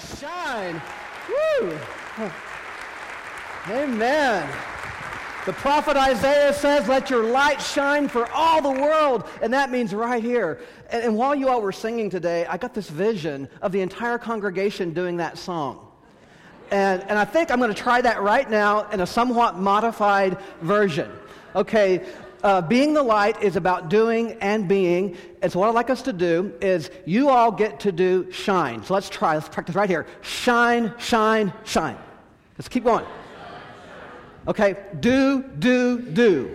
shine. Woo! Amen. The prophet Isaiah says, Let your light shine for all the world. And that means right here. And, and, while you all were singing today, I got this vision of the entire congregation doing that song. And, and I think I'm going to try that right now in a somewhat modified version. Okay, uh, being the light is about doing and being. And so, what I'd like us to do is you all get to do shine. So, let's try. Let's practice right here. Shine, shine, shine. Let's keep going. Okay, do, do, do.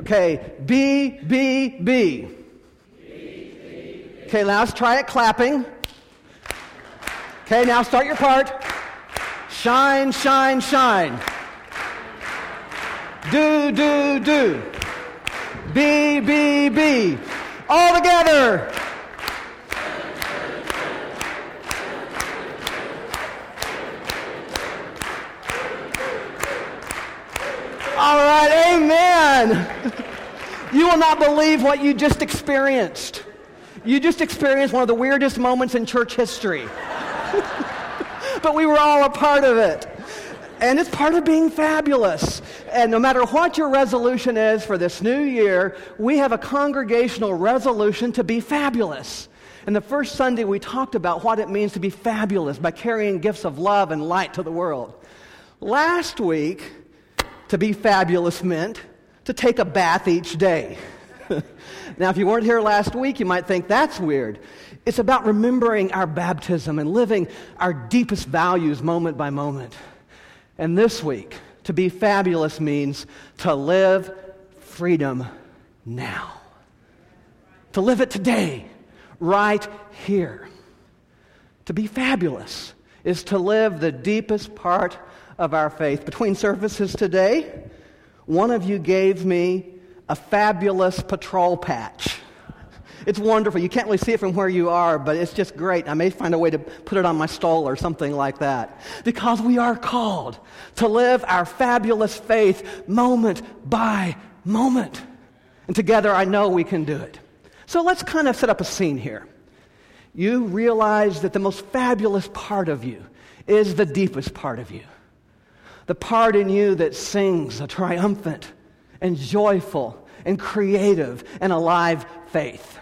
Okay, be, be, be. Okay, now let's try it clapping. Okay, now start your part. Shine, shine, shine. Do, do, do. Be, be, be. All together. All right, amen. You will not believe what you just experienced. You just experienced one of the weirdest moments in church history. but we were all a part of it. And it's part of being fabulous. And no matter what your resolution is for this new year, we have a congregational resolution to be fabulous. And the first Sunday, we talked about what it means to be fabulous by carrying gifts of love and light to the world. Last week, to be fabulous meant to take a bath each day. now, if you weren't here last week, you might think that's weird. It's about remembering our baptism and living our deepest values moment by moment. And this week, to be fabulous means to live freedom now. To live it today, right here. To be fabulous is to live the deepest part of our faith. Between services today, one of you gave me a fabulous patrol patch. It's wonderful. You can't really see it from where you are, but it's just great. I may find a way to put it on my stall or something like that. Because we are called to live our fabulous faith moment by moment. And together I know we can do it. So let's kind of set up a scene here. You realize that the most fabulous part of you is the deepest part of you. The part in you that sings a triumphant and joyful and creative and alive faith.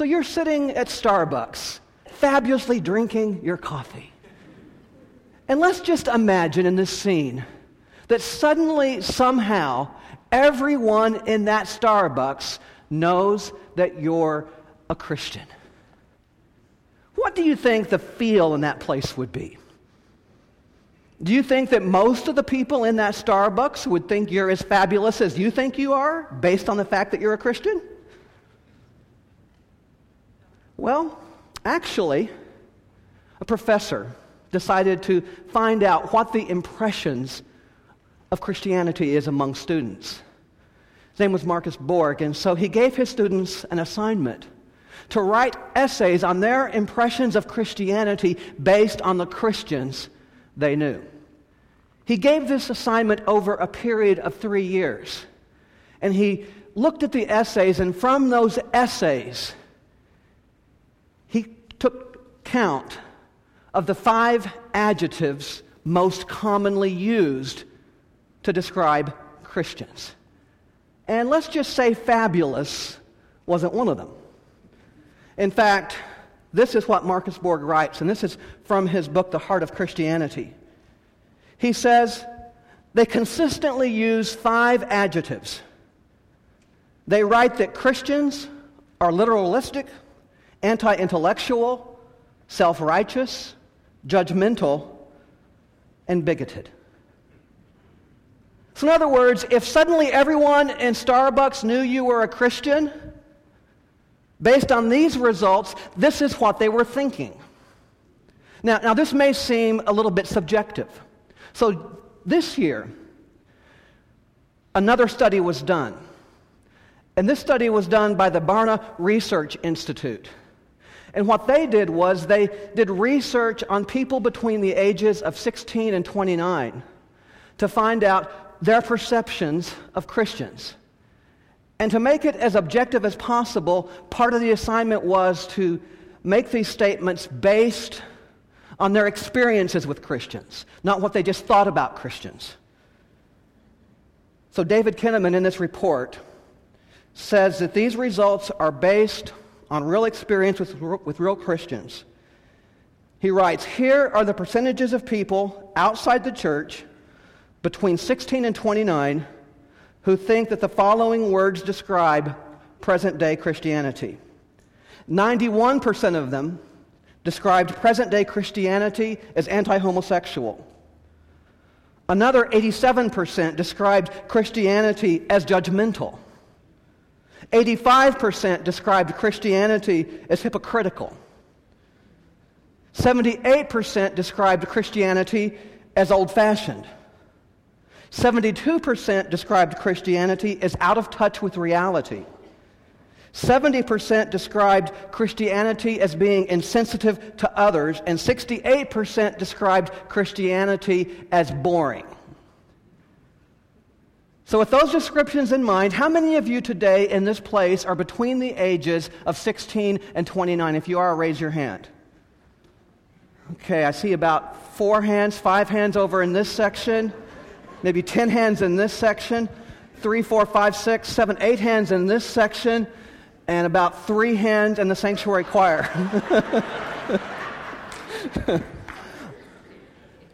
So you're sitting at Starbucks, fabulously drinking your coffee. And let's just imagine in this scene that suddenly, somehow, everyone in that Starbucks knows that you're a Christian. What do you think the feel in that place would be? Do you think that most of the people in that Starbucks would think you're as fabulous as you think you are based on the fact that you're a Christian? Well, actually, a professor decided to find out what the impressions of Christianity is among students. His name was Marcus Borg, and so he gave his students an assignment to write essays on their impressions of Christianity based on the Christians they knew. He gave this assignment over a period of three years. And he looked at the essays, and from those essays, count of the five adjectives most commonly used to describe Christians. And let's just say fabulous wasn't one of them. In fact, this is what Marcus Borg writes, and this is from his book, The Heart of Christianity. He says, they consistently use five adjectives. They write that Christians are literalistic, anti intellectual, self righteous, judgmental, and bigoted. So, in other words, if suddenly everyone in Starbucks knew you were a Christian, based on these results, this is what they were thinking. Now, now this may seem a little bit subjective. So, this year, another study was done. And this study was done by the Barna Research Institute. And what they did was they did research on people between the ages of 16 and 29 to find out their perceptions of Christians. And to make it as objective as possible, part of the assignment was to make these statements based on their experiences with Christians, not what they just thought about Christians. So, David Kinnaman in this report says that these results are based on real experience with, with real Christians. He writes Here are the percentages of people outside the church between 16 and 29 who think that the following words describe present day Christianity. 91% of them described present day Christianity as anti homosexual. Another 87% described Christianity as judgmental. 85% described Christianity as hypocritical. 78% described Christianity as old fashioned. 72% described Christianity as out of touch with reality. 70% described Christianity as being insensitive to others, and 68% described Christianity as boring. So, with those descriptions in mind, how many of you today in this place are between the ages of 16 and 29? If you are, raise your hand. Okay, I see about four hands, five hands over in this section, maybe 10 hands in this section, three, four, five, six, seven, eight hands in this section and about three hands in the sanctuary choir.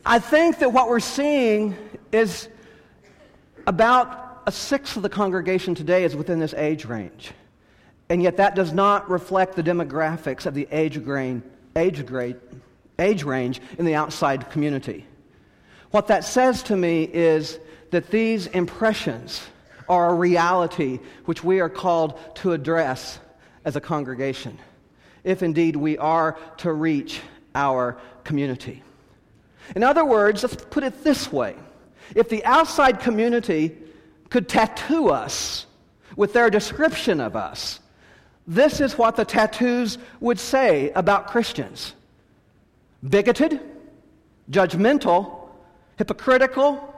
I think that what we're seeing is about a sixth of the congregation today is within this age range. And yet that does not reflect the demographics of the age, grain, age, grade, age range in the outside community. What that says to me is that these impressions are a reality which we are called to address as a congregation, if indeed we are to reach our community. In other words, let's put it this way if the outside community could tattoo us with their description of us, this is what the tattoos would say about Christians bigoted, judgmental, hypocritical,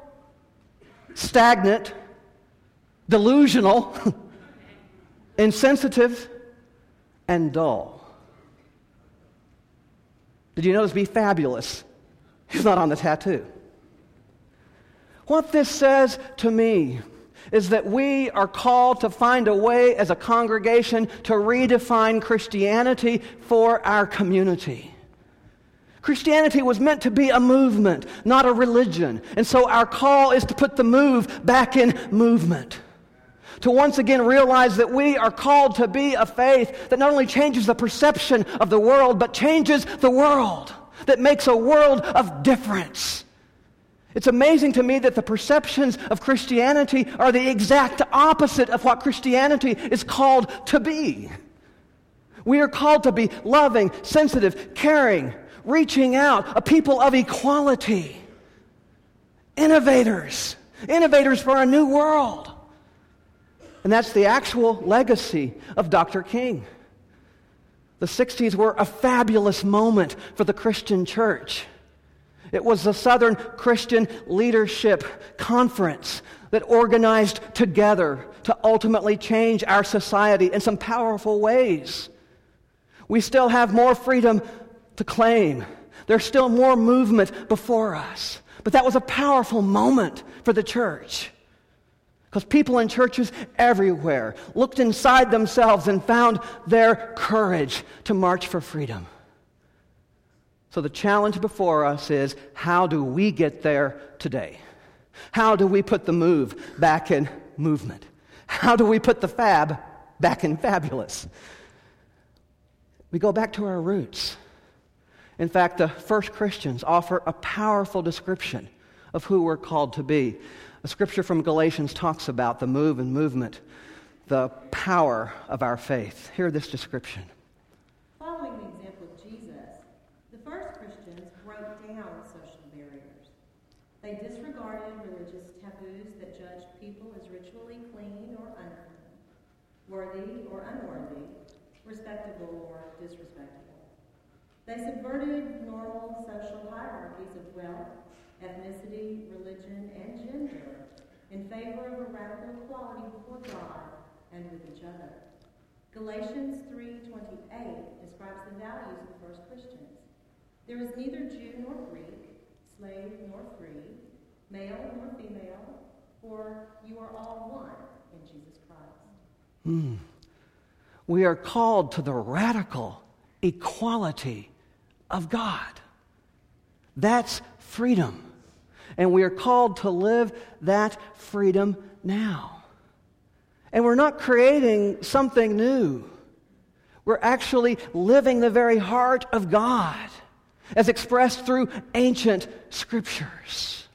stagnant, delusional, insensitive, and dull. Did you notice be fabulous? He's not on the tattoo. What this says to me is that we are called to find a way as a congregation to redefine Christianity for our community. Christianity was meant to be a movement, not a religion. And so our call is to put the move back in movement. To once again realize that we are called to be a faith that not only changes the perception of the world, but changes the world, that makes a world of difference. It's amazing to me that the perceptions of Christianity are the exact opposite of what Christianity is called to be. We are called to be loving, sensitive, caring, reaching out, a people of equality, innovators, innovators for a new world. And that's the actual legacy of Dr. King. The 60s were a fabulous moment for the Christian church. It was the Southern Christian Leadership Conference that organized together to ultimately change our society in some powerful ways. We still have more freedom to claim. There's still more movement before us. But that was a powerful moment for the church. Because people in churches everywhere looked inside themselves and found their courage to march for freedom. So the challenge before us is how do we get there today? How do we put the move back in movement? How do we put the fab back in fabulous? We go back to our roots. In fact, the first Christians offer a powerful description of who we're called to be. A scripture from Galatians talks about the move and movement, the power of our faith. Hear this description. Following the example of Jesus, the first Christians broke down social barriers. They disregarded religious taboos that judged people as ritually clean or unclean, worthy or unworthy, respectable or disrespectful. They subverted normal social hierarchies of wealth ethnicity, religion, and gender in favor of a radical equality before God and with each other. Galatians 3:28 describes the values of the first Christians. There is neither Jew nor Greek, slave nor free, male nor female, for you are all one in Jesus Christ. Mm. We are called to the radical equality of God. That's freedom. And we are called to live that freedom now. And we're not creating something new. We're actually living the very heart of God as expressed through ancient scriptures.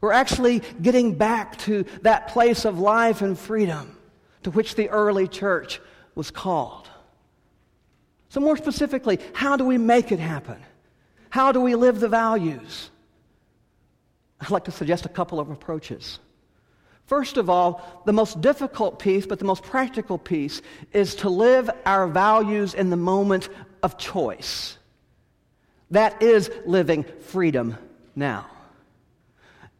We're actually getting back to that place of life and freedom to which the early church was called. So, more specifically, how do we make it happen? How do we live the values? I'd like to suggest a couple of approaches. First of all, the most difficult piece, but the most practical piece, is to live our values in the moment of choice. That is living freedom now.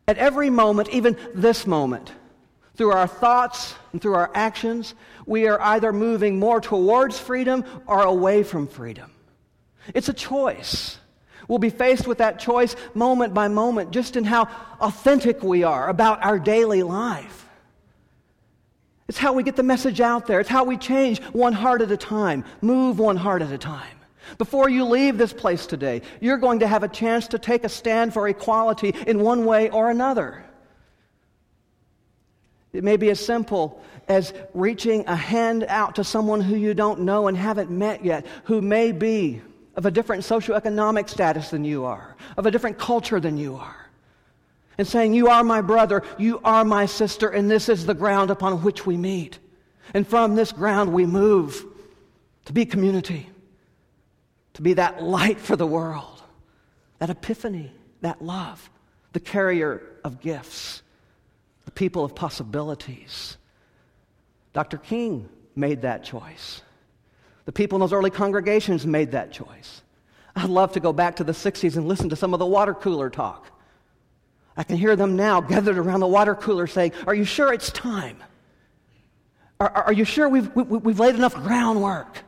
At every moment, even this moment, through our thoughts and through our actions, we are either moving more towards freedom or away from freedom. It's a choice. We'll be faced with that choice moment by moment, just in how authentic we are about our daily life. It's how we get the message out there. It's how we change one heart at a time, move one heart at a time. Before you leave this place today, you're going to have a chance to take a stand for equality in one way or another. It may be as simple as reaching a hand out to someone who you don't know and haven't met yet, who may be of a different socioeconomic status than you are, of a different culture than you are, and saying, You are my brother, you are my sister, and this is the ground upon which we meet. And from this ground we move to be community, to be that light for the world, that epiphany, that love, the carrier of gifts the people of possibilities. Dr. King made that choice. The people in those early congregations made that choice. I'd love to go back to the 60s and listen to some of the water cooler talk. I can hear them now gathered around the water cooler saying, Are you sure it's time? Are, are you sure we've, we, have we have laid enough groundwork?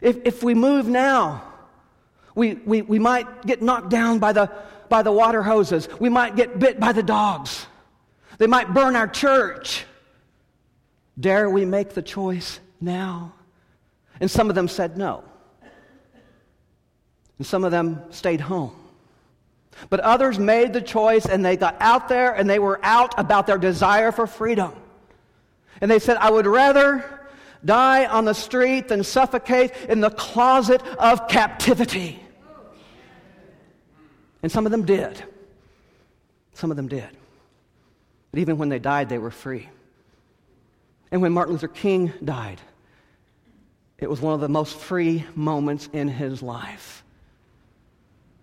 If, if we move now, we, we, we might get knocked down by the, by the water hoses. We might get bit by the dogs. They might burn our church. Dare we make the choice now? And some of them said no. And some of them stayed home. But others made the choice and they got out there and they were out about their desire for freedom. And they said, I would rather die on the street than suffocate in the closet of captivity. And some of them did. Some of them did. But even when they died, they were free. And when Martin Luther King died, it was one of the most free moments in his life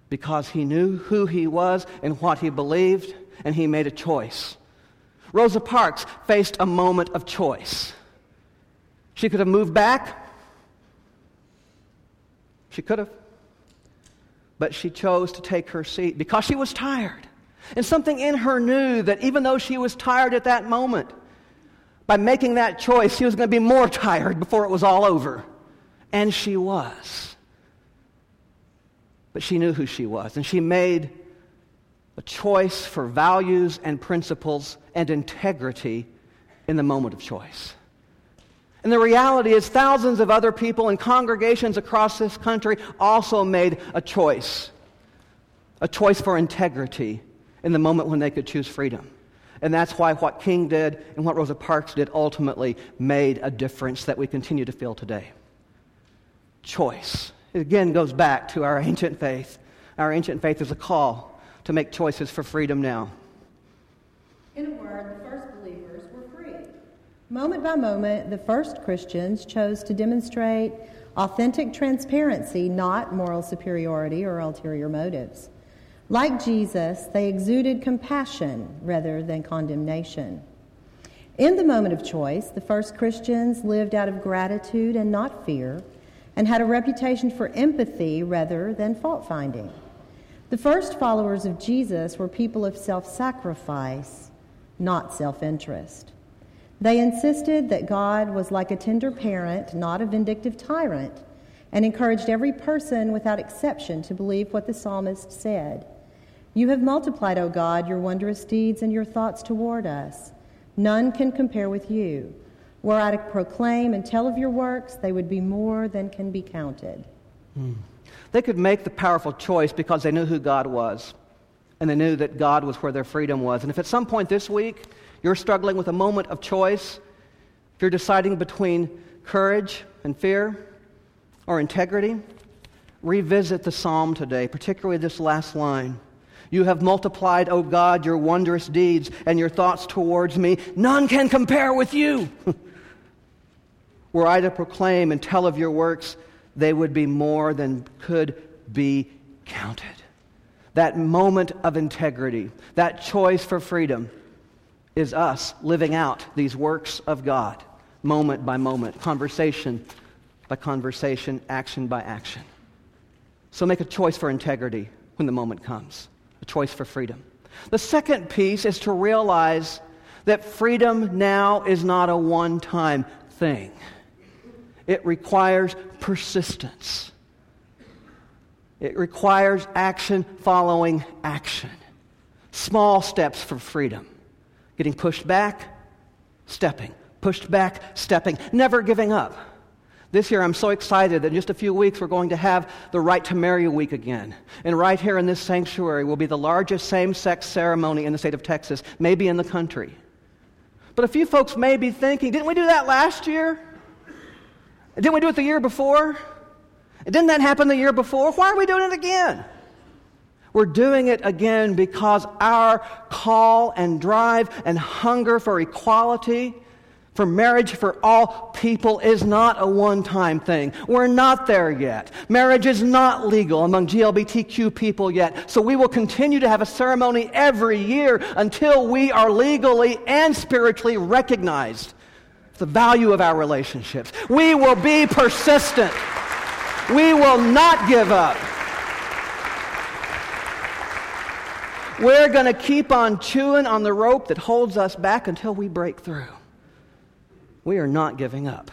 because he knew who he was and what he believed, and he made a choice. Rosa Parks faced a moment of choice. She could have moved back. She could have. But she chose to take her seat because she was tired. And something in her knew that even though she was tired at that moment, by making that choice, she was going to be more tired before it was all over. And she was. But she knew who she was. And she made a choice for values and principles and integrity in the moment of choice. And the reality is, thousands of other people and congregations across this country also made a choice a choice for integrity in the moment when they could choose freedom. And that's why what King did and what Rosa Parks did ultimately made a difference that we continue to feel today. Choice. It again goes back to our ancient faith. Our ancient faith is a call to make choices for freedom now. In a word, the first believers were free. Moment by moment, the first Christians chose to demonstrate authentic transparency, not moral superiority or ulterior motives. Like Jesus, they exuded compassion rather than condemnation. In the moment of choice, the first Christians lived out of gratitude and not fear, and had a reputation for empathy rather than fault finding. The first followers of Jesus were people of self sacrifice, not self interest. They insisted that God was like a tender parent, not a vindictive tyrant, and encouraged every person without exception to believe what the psalmist said. You have multiplied, O God, your wondrous deeds and your thoughts toward us. None can compare with you. Were I to proclaim and tell of your works, they would be more than can be counted. Hmm. They could make the powerful choice because they knew who God was, and they knew that God was where their freedom was. And if at some point this week you're struggling with a moment of choice, if you're deciding between courage and fear, or integrity, revisit the psalm today, particularly this last line. You have multiplied, O God, your wondrous deeds and your thoughts towards me. None can compare with you. Were I to proclaim and tell of your works, they would be more than could be counted. That moment of integrity, that choice for freedom, is us living out these works of God, moment by moment, conversation by conversation, action by action. So make a choice for integrity when the moment comes, a choice for freedom. The second piece is to realize that freedom now is not a one time thing, it requires persistence. It requires action following action. Small steps for freedom. Getting pushed back, stepping. Pushed back, stepping. Never giving up. This year, I'm so excited that in just a few weeks, we're going to have the Right to Marry Week again. And right here in this sanctuary will be the largest same sex ceremony in the state of Texas, maybe in the country. But a few folks may be thinking, didn't we do that last year? Didn't we do it the year before? Didn't that happen the year before? Why are we doing it again? We're doing it again because our call and drive and hunger for equality for marriage for all people is not a one time thing. We're not there yet. Marriage is not legal among GLBTQ people yet. So we will continue to have a ceremony every year until we are legally and spiritually recognized the value of our relationships. We will be persistent. We will not give up. We're going to keep on chewing on the rope that holds us back until we break through we are not giving up.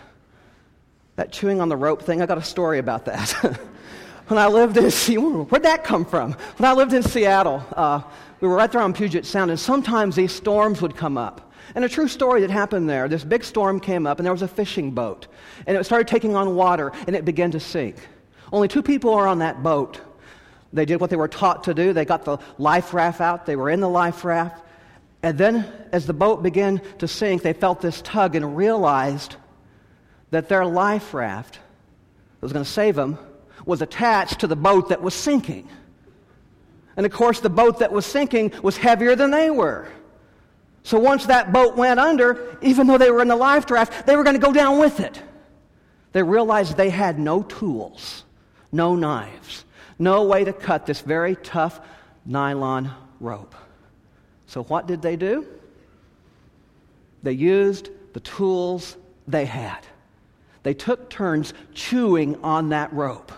That chewing on the rope thing, I got a story about that. when I lived in Seattle, where'd that come from? When I lived in Seattle, uh, we were right there on Puget Sound, and sometimes these storms would come up. And a true story that happened there this big storm came up, and there was a fishing boat. And it started taking on water, and it began to sink. Only two people are on that boat. They did what they were taught to do. They got the life raft out, they were in the life raft, and then, as the boat began to sink, they felt this tug and realized that their life raft that was going to save them was attached to the boat that was sinking. And of course, the boat that was sinking was heavier than they were. So once that boat went under, even though they were in the life raft, they were going to go down with it. They realized they had no tools, no knives, no way to cut this very tough nylon rope. So, what did they do? They used the tools they had. They took turns chewing on that rope.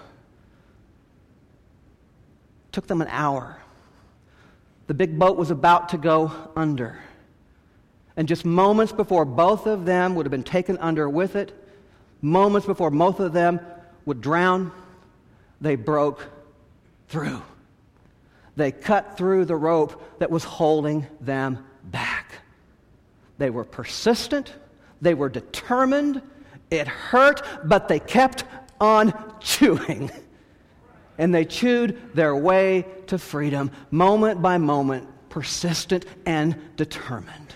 It took them an hour. The big boat was about to go under. And just moments before both of them would have been taken under with it, moments before both of them would drown, they broke through. They cut through the rope that was holding them back. They were persistent, they were determined. It hurt, but they kept on chewing. And they chewed their way to freedom, moment by moment, persistent and determined.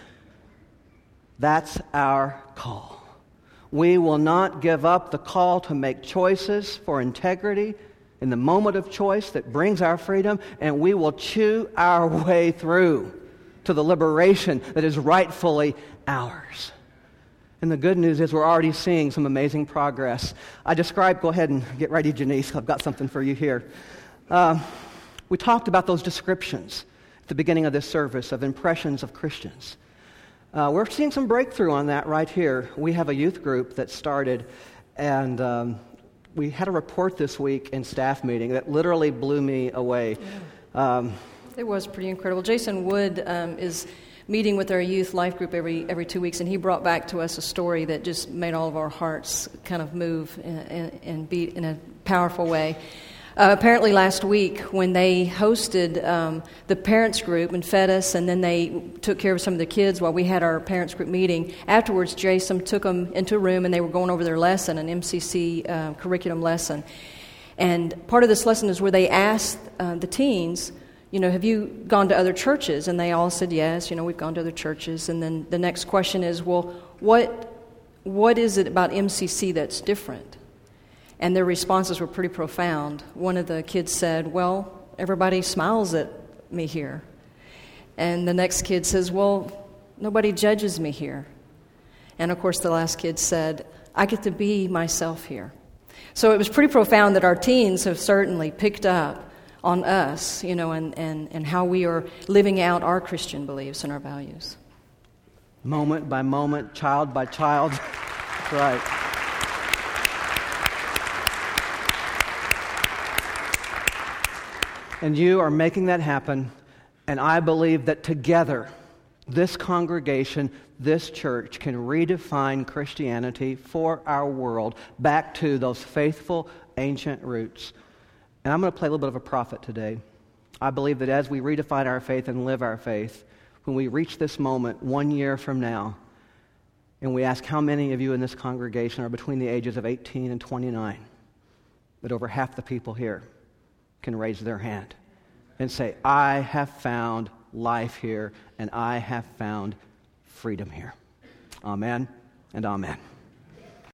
That's our call. We will not give up the call to make choices for integrity in the moment of choice that brings our freedom, and we will chew our way through to the liberation that is rightfully ours. And the good news is we're already seeing some amazing progress. I described, go ahead and get ready, Janice. I've got something for you here. Uh, we talked about those descriptions at the beginning of this service of impressions of Christians. Uh, we're seeing some breakthrough on that right here. We have a youth group that started, and um, we had a report this week in staff meeting that literally blew me away. Yeah. Um, it was pretty incredible. Jason Wood um, is meeting with our youth life group every every two weeks, and he brought back to us a story that just made all of our hearts kind of move and, and, and beat in a powerful way. Uh, apparently, last week, when they hosted um, the parents group and fed us, and then they took care of some of the kids while we had our parents group meeting, afterwards, Jason took them into a room and they were going over their lesson, an MCC uh, curriculum lesson. And part of this lesson is where they asked uh, the teens, you know, have you gone to other churches? And they all said yes, you know, we've gone to other churches. And then the next question is, well, what, what is it about MCC that's different? And their responses were pretty profound. One of the kids said, Well, everybody smiles at me here. And the next kid says, Well, nobody judges me here. And of course, the last kid said, I get to be myself here. So it was pretty profound that our teens have certainly picked up on us, you know, and, and, and how we are living out our Christian beliefs and our values. Moment by moment, child by child. That's right. And you are making that happen. And I believe that together, this congregation, this church can redefine Christianity for our world back to those faithful ancient roots. And I'm going to play a little bit of a prophet today. I believe that as we redefine our faith and live our faith, when we reach this moment one year from now, and we ask how many of you in this congregation are between the ages of 18 and 29, that over half the people here can raise their hand and say, I have found life here and I have found freedom here. Amen and amen.